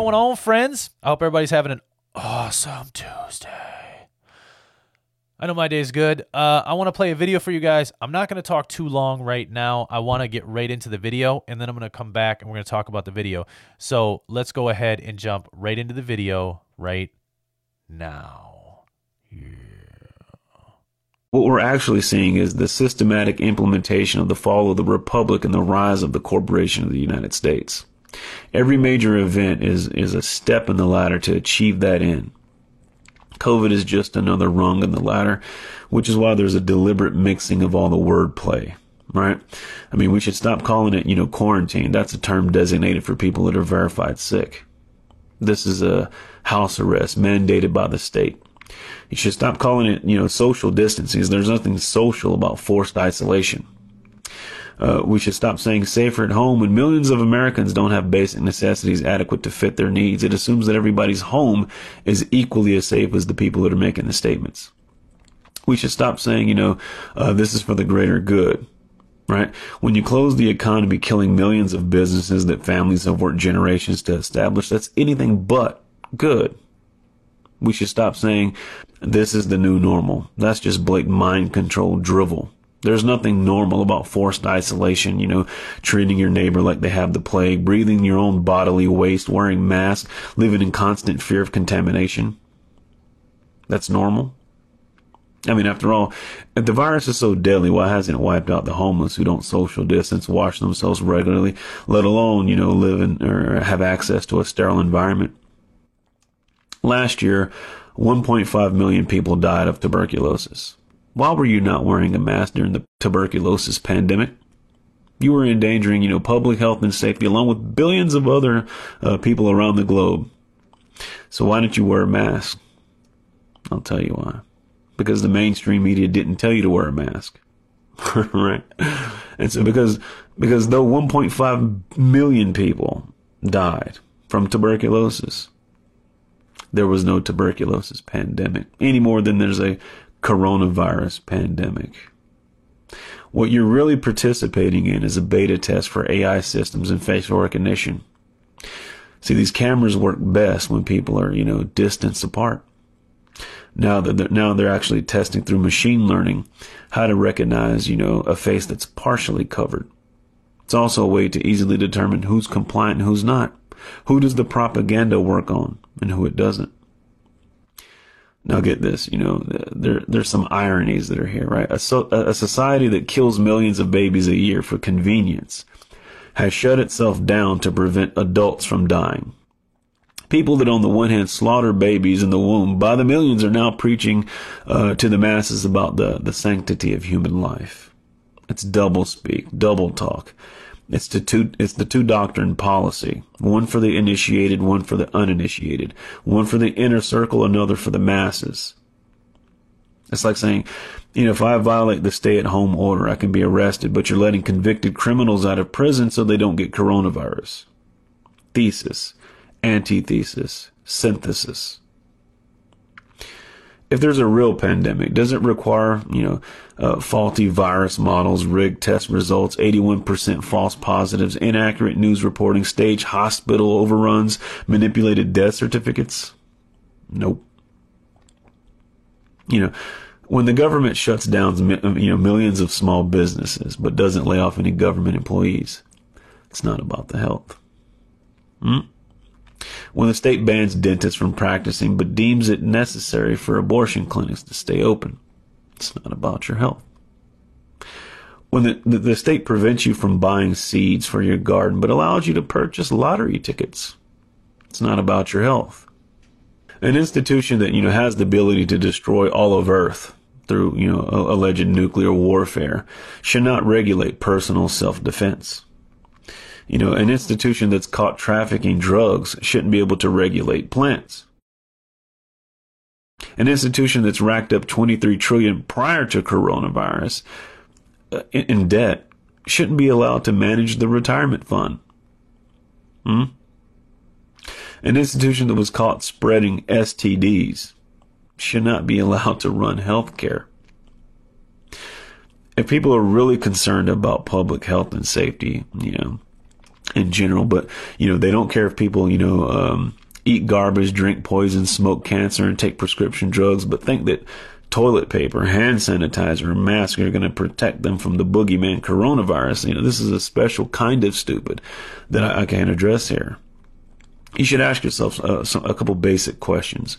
going on, friends? I hope everybody's having an awesome Tuesday. I know my day's good. Uh, I want to play a video for you guys. I'm not going to talk too long right now. I want to get right into the video, and then I'm going to come back and we're going to talk about the video. So let's go ahead and jump right into the video right now. Yeah. What we're actually seeing is the systematic implementation of the fall of the republic and the rise of the corporation of the United States. Every major event is, is a step in the ladder to achieve that end. COVID is just another rung in the ladder, which is why there's a deliberate mixing of all the wordplay, right? I mean, we should stop calling it, you know, quarantine. That's a term designated for people that are verified sick. This is a house arrest mandated by the state. You should stop calling it, you know, social distancing. There's nothing social about forced isolation. Uh, we should stop saying safer at home when millions of Americans don't have basic necessities adequate to fit their needs. It assumes that everybody's home is equally as safe as the people that are making the statements. We should stop saying, you know, uh, this is for the greater good, right? When you close the economy, killing millions of businesses that families have worked generations to establish, that's anything but good. We should stop saying this is the new normal. That's just blatant mind control drivel. There's nothing normal about forced isolation, you know, treating your neighbor like they have the plague, breathing your own bodily waste, wearing masks, living in constant fear of contamination. That's normal. I mean, after all, if the virus is so deadly, why hasn't it wiped out the homeless who don't social distance, wash themselves regularly, let alone, you know, live in or have access to a sterile environment? Last year, 1.5 million people died of tuberculosis. Why were you not wearing a mask during the tuberculosis pandemic? You were endangering, you know, public health and safety along with billions of other uh, people around the globe. So why didn't you wear a mask? I'll tell you why. Because the mainstream media didn't tell you to wear a mask. right? And so because because though 1.5 million people died from tuberculosis, there was no tuberculosis pandemic any more than there's a coronavirus pandemic. What you're really participating in is a beta test for AI systems and facial recognition. See, these cameras work best when people are, you know, distance apart. Now that they're, now they're actually testing through machine learning how to recognize, you know, a face that's partially covered. It's also a way to easily determine who's compliant and who's not. Who does the propaganda work on and who it doesn't? Now get this, you know, there there's some ironies that are here, right? A, so, a society that kills millions of babies a year for convenience has shut itself down to prevent adults from dying. People that on the one hand slaughter babies in the womb by the millions are now preaching uh, to the masses about the, the sanctity of human life. It's double speak, double talk. It's the two, it's the two doctrine policy. One for the initiated, one for the uninitiated. One for the inner circle, another for the masses. It's like saying, you know, if I violate the stay at home order, I can be arrested, but you're letting convicted criminals out of prison so they don't get coronavirus. Thesis, antithesis, synthesis if there's a real pandemic, does it require, you know, uh, faulty virus models, rigged test results, 81% false positives, inaccurate news reporting, stage hospital overruns, manipulated death certificates? Nope. You know, when the government shuts down, you know, millions of small businesses, but doesn't lay off any government employees, it's not about the health. Hmm? when the state bans dentists from practicing but deems it necessary for abortion clinics to stay open. It's not about your health. When the, the, state prevents you from buying seeds for your garden but allows you to purchase lottery tickets. It's not about your health. An institution that, you know, has the ability to destroy all of Earth through, you know, alleged nuclear warfare should not regulate personal self-defense you know, an institution that's caught trafficking drugs shouldn't be able to regulate plants. An institution that's racked up 23 trillion prior to coronavirus uh, in debt shouldn't be allowed to manage the retirement fund. Hmm? An institution that was caught spreading STDs should not be allowed to run healthcare. If people are really concerned about public health and safety, you know, in general, but you know they don't care if people you know um, eat garbage, drink poison, smoke cancer, and take prescription drugs, but think that toilet paper, hand sanitizer, and mask are going to protect them from the boogeyman coronavirus. You know, this is a special kind of stupid that I, I can't address here. You should ask yourself uh, some, a couple basic questions.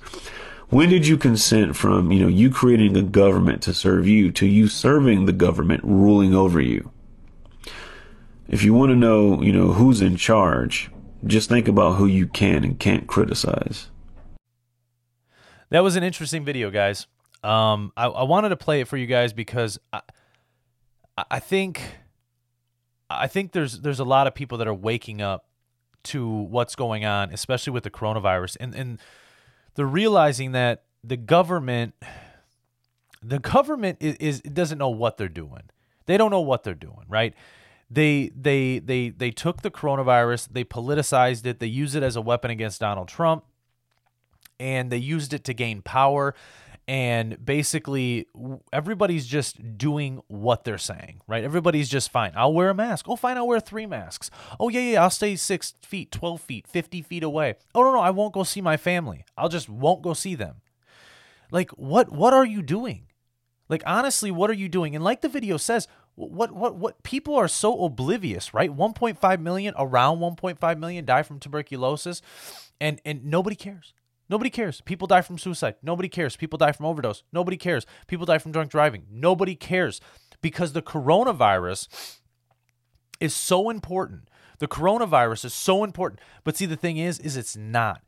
When did you consent from, you know, you creating a government to serve you to you serving the government ruling over you? If you want to know, you know, who's in charge, just think about who you can and can't criticize. That was an interesting video, guys. Um, I, I wanted to play it for you guys because I, I think, I think there's there's a lot of people that are waking up to what's going on, especially with the coronavirus, and and they're realizing that the government, the government is, is doesn't know what they're doing. They don't know what they're doing, right? They they they they took the coronavirus, they politicized it, they used it as a weapon against Donald Trump, and they used it to gain power and basically everybody's just doing what they're saying, right? Everybody's just fine. I'll wear a mask. Oh, fine, I'll wear three masks. Oh, yeah, yeah, I'll stay six feet, 12 feet, 50 feet away. Oh, no, no, I won't go see my family. I'll just won't go see them. Like, what, what are you doing? Like, honestly, what are you doing? And like the video says, what, what, what people are so oblivious, right? 1.5 million, around 1.5 million die from tuberculosis, and, and nobody cares. Nobody cares. People die from suicide. Nobody cares. People die from overdose. Nobody cares. People die from drunk driving. Nobody cares because the coronavirus is so important. The coronavirus is so important. But see the thing is is it's not.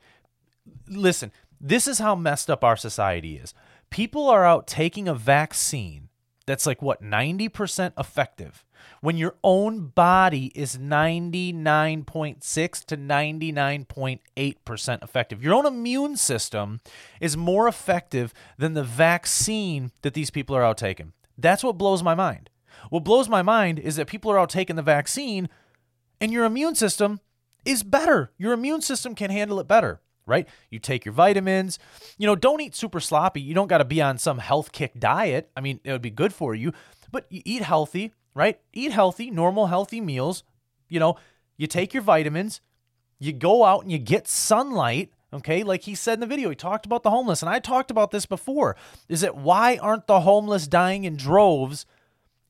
Listen, this is how messed up our society is. People are out taking a vaccine that's like what 90% effective when your own body is 99.6 to 99.8% effective. Your own immune system is more effective than the vaccine that these people are out taking. That's what blows my mind. What blows my mind is that people are out taking the vaccine and your immune system is better. Your immune system can handle it better right? You take your vitamins. You know, don't eat super sloppy. You don't got to be on some health kick diet. I mean, it would be good for you, but you eat healthy, right? Eat healthy, normal, healthy meals. You know, you take your vitamins, you go out and you get sunlight. Okay, like he said in the video, he talked about the homeless, and I talked about this before. Is that why aren't the homeless dying in droves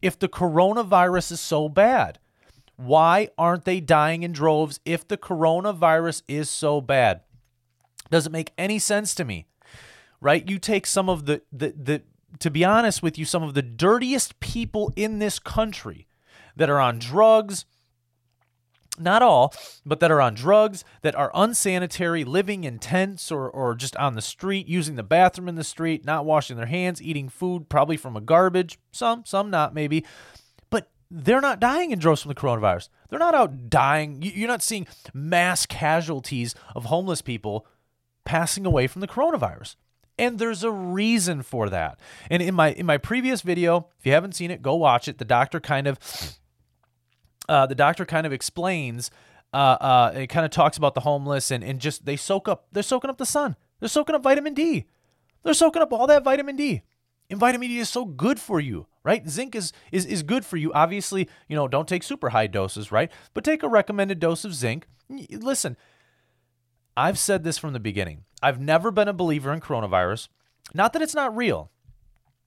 if the coronavirus is so bad? Why aren't they dying in droves if the coronavirus is so bad? Doesn't make any sense to me. Right? You take some of the the the to be honest with you, some of the dirtiest people in this country that are on drugs, not all, but that are on drugs, that are unsanitary, living in tents or, or just on the street, using the bathroom in the street, not washing their hands, eating food probably from a garbage, some, some not maybe. But they're not dying in droves from the coronavirus. They're not out dying. You're not seeing mass casualties of homeless people passing away from the coronavirus. And there's a reason for that. And in my in my previous video, if you haven't seen it, go watch it. The doctor kind of uh, the doctor kind of explains uh, uh, it kind of talks about the homeless and, and just they soak up they're soaking up the sun. They're soaking up vitamin D. They're soaking up all that vitamin D. And vitamin D is so good for you, right? Zinc is is is good for you. Obviously, you know, don't take super high doses, right? But take a recommended dose of zinc. Listen, I've said this from the beginning. I've never been a believer in coronavirus. Not that it's not real,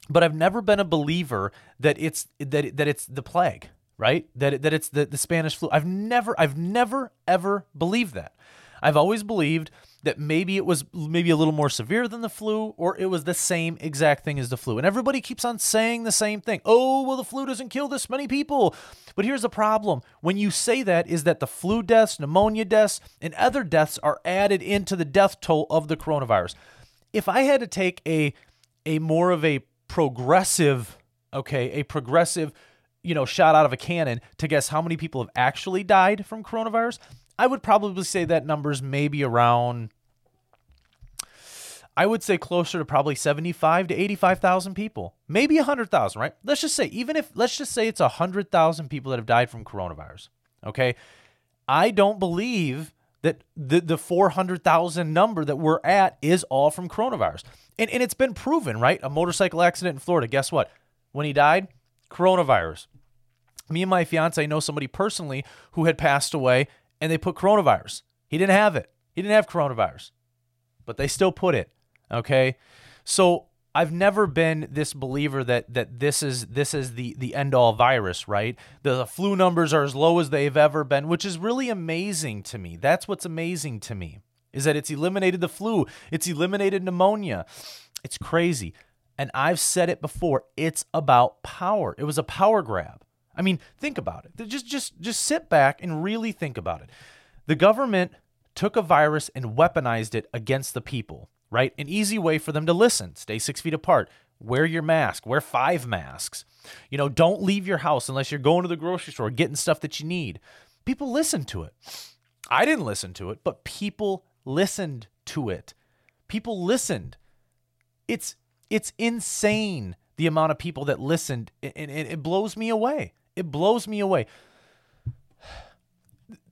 but I've never been a believer that it's that that it's the plague, right? That that it's the, the Spanish flu. I've never I've never ever believed that. I've always believed that maybe it was maybe a little more severe than the flu or it was the same exact thing as the flu. And everybody keeps on saying the same thing. Oh, well the flu doesn't kill this many people. But here's the problem. When you say that is that the flu deaths, pneumonia deaths, and other deaths are added into the death toll of the coronavirus. If I had to take a a more of a progressive, okay, a progressive you know, shot out of a cannon to guess how many people have actually died from coronavirus, I would probably say that number's maybe around I would say closer to probably 75 to 85,000 people, maybe 100,000, right? Let's just say, even if, let's just say it's 100,000 people that have died from coronavirus, okay? I don't believe that the, the 400,000 number that we're at is all from coronavirus. And, and it's been proven, right? A motorcycle accident in Florida, guess what? When he died, coronavirus. Me and my fiance know somebody personally who had passed away and they put coronavirus. He didn't have it. He didn't have coronavirus, but they still put it. Okay. So I've never been this believer that that this is this is the the end all virus, right? The, the flu numbers are as low as they've ever been, which is really amazing to me. That's what's amazing to me is that it's eliminated the flu, it's eliminated pneumonia. It's crazy. And I've said it before, it's about power. It was a power grab. I mean, think about it. Just just just sit back and really think about it. The government took a virus and weaponized it against the people right? An easy way for them to listen. Stay six feet apart. Wear your mask. Wear five masks. You know, don't leave your house unless you're going to the grocery store, getting stuff that you need. People listened to it. I didn't listen to it, but people listened to it. People listened. It's it's insane the amount of people that listened, and it, it blows me away. It blows me away.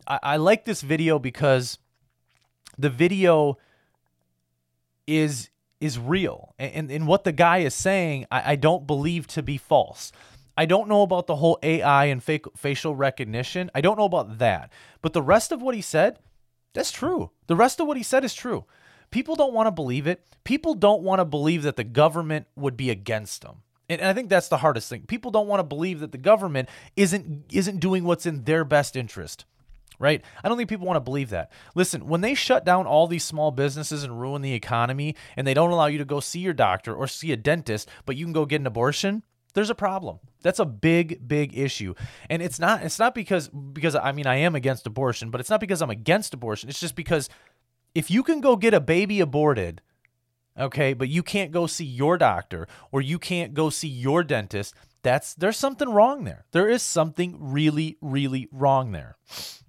I, I like this video because the video is is real. And, and what the guy is saying I, I don't believe to be false. I don't know about the whole ai and fake facial recognition. I don't know about that. But the rest of what he said that's true. The rest of what he said is true. People don't want to believe it. People don't want to believe that the government would be against them and I think that's the hardest thing. People don't want to believe that the government isn't isn't doing what's in their best interest right? I don't think people want to believe that. Listen, when they shut down all these small businesses and ruin the economy and they don't allow you to go see your doctor or see a dentist, but you can go get an abortion, there's a problem. That's a big big issue. And it's not it's not because because I mean I am against abortion, but it's not because I'm against abortion. It's just because if you can go get a baby aborted, okay, but you can't go see your doctor or you can't go see your dentist, that's there's something wrong there. There is something really really wrong there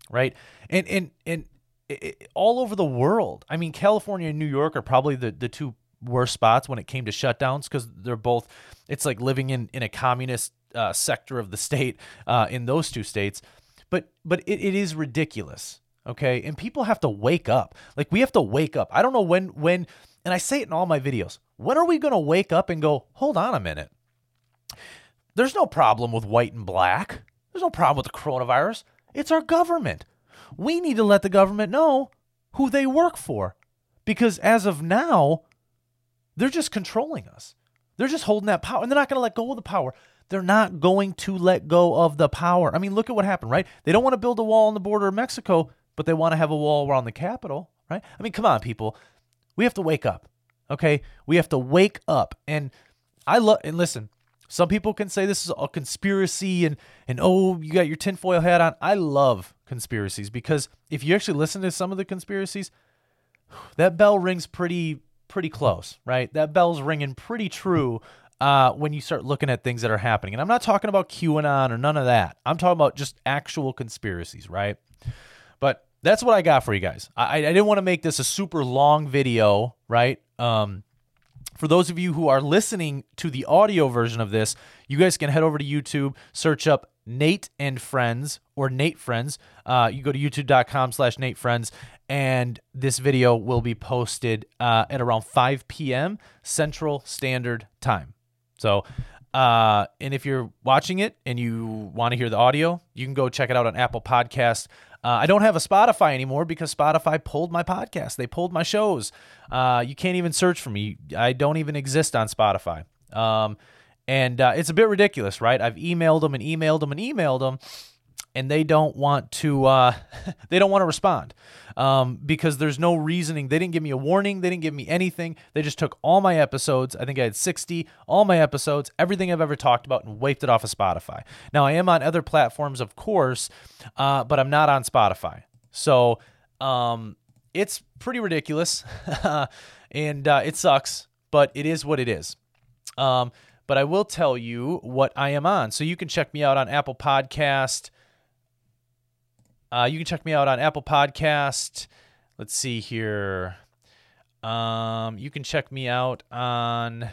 right? And and and it, all over the world. I mean, California and New York are probably the the two worst spots when it came to shutdowns because they're both. It's like living in in a communist uh, sector of the state uh, in those two states. But but it, it is ridiculous. Okay, and people have to wake up. Like we have to wake up. I don't know when when, and I say it in all my videos. When are we going to wake up and go? Hold on a minute. There's no problem with white and black. There's no problem with the coronavirus. It's our government. We need to let the government know who they work for because as of now, they're just controlling us. They're just holding that power and they're not going to let go of the power. They're not going to let go of the power. I mean, look at what happened, right? They don't want to build a wall on the border of Mexico, but they want to have a wall around the capital, right? I mean, come on, people. We have to wake up. Okay? We have to wake up. And I love and listen, some people can say this is a conspiracy and and oh, you got your tinfoil hat on. I love conspiracies because if you actually listen to some of the conspiracies, that bell rings pretty pretty close, right? That bell's ringing pretty true uh, when you start looking at things that are happening. And I'm not talking about QAnon or none of that. I'm talking about just actual conspiracies, right? That's what I got for you guys. I, I didn't want to make this a super long video, right? Um, for those of you who are listening to the audio version of this, you guys can head over to YouTube, search up Nate and Friends or Nate Friends. Uh, you go to youtube.com slash Nate Friends, and this video will be posted uh, at around 5 p.m. Central Standard Time. So, uh, and if you're watching it and you want to hear the audio, you can go check it out on Apple Podcast, uh, I don't have a Spotify anymore because Spotify pulled my podcast. They pulled my shows. Uh, you can't even search for me. I don't even exist on Spotify. Um, and uh, it's a bit ridiculous, right? I've emailed them and emailed them and emailed them, and they don't want to. Uh, they don't want to respond um, because there's no reasoning. They didn't give me a warning. They didn't give me anything. They just took all my episodes. I think I had 60, all my episodes, everything I've ever talked about, and wiped it off of Spotify. Now, I am on other platforms, of course, uh, but I'm not on Spotify. So um, it's pretty ridiculous and uh, it sucks, but it is what it is. Um, but I will tell you what I am on. So you can check me out on Apple Podcast. Uh, you can check me out on Apple Podcast. Let's see here. Um, you can check me out on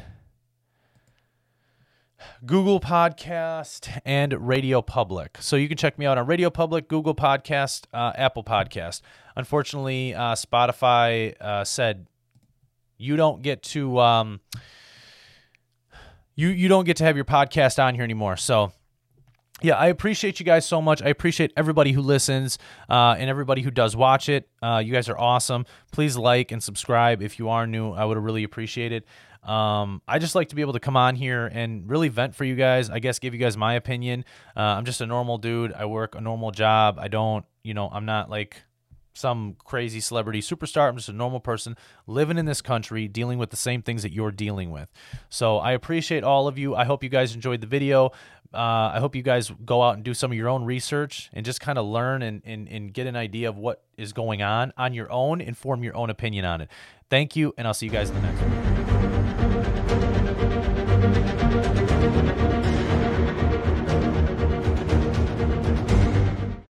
Google Podcast and Radio Public. So you can check me out on Radio Public, Google Podcast, uh, Apple Podcast. Unfortunately, uh, Spotify uh, said you don't get to um, you you don't get to have your podcast on here anymore. So yeah, I appreciate you guys so much. I appreciate everybody who listens uh, and everybody who does watch it. Uh, you guys are awesome. Please like and subscribe if you are new. I would really appreciate it. Um, I just like to be able to come on here and really vent for you guys. I guess give you guys my opinion. Uh, I'm just a normal dude. I work a normal job. I don't, you know, I'm not like some crazy celebrity superstar. I'm just a normal person living in this country, dealing with the same things that you're dealing with. So I appreciate all of you. I hope you guys enjoyed the video. Uh, I hope you guys go out and do some of your own research and just kind of learn and, and, and get an idea of what is going on on your own and form your own opinion on it. Thank you, and I'll see you guys in the next one.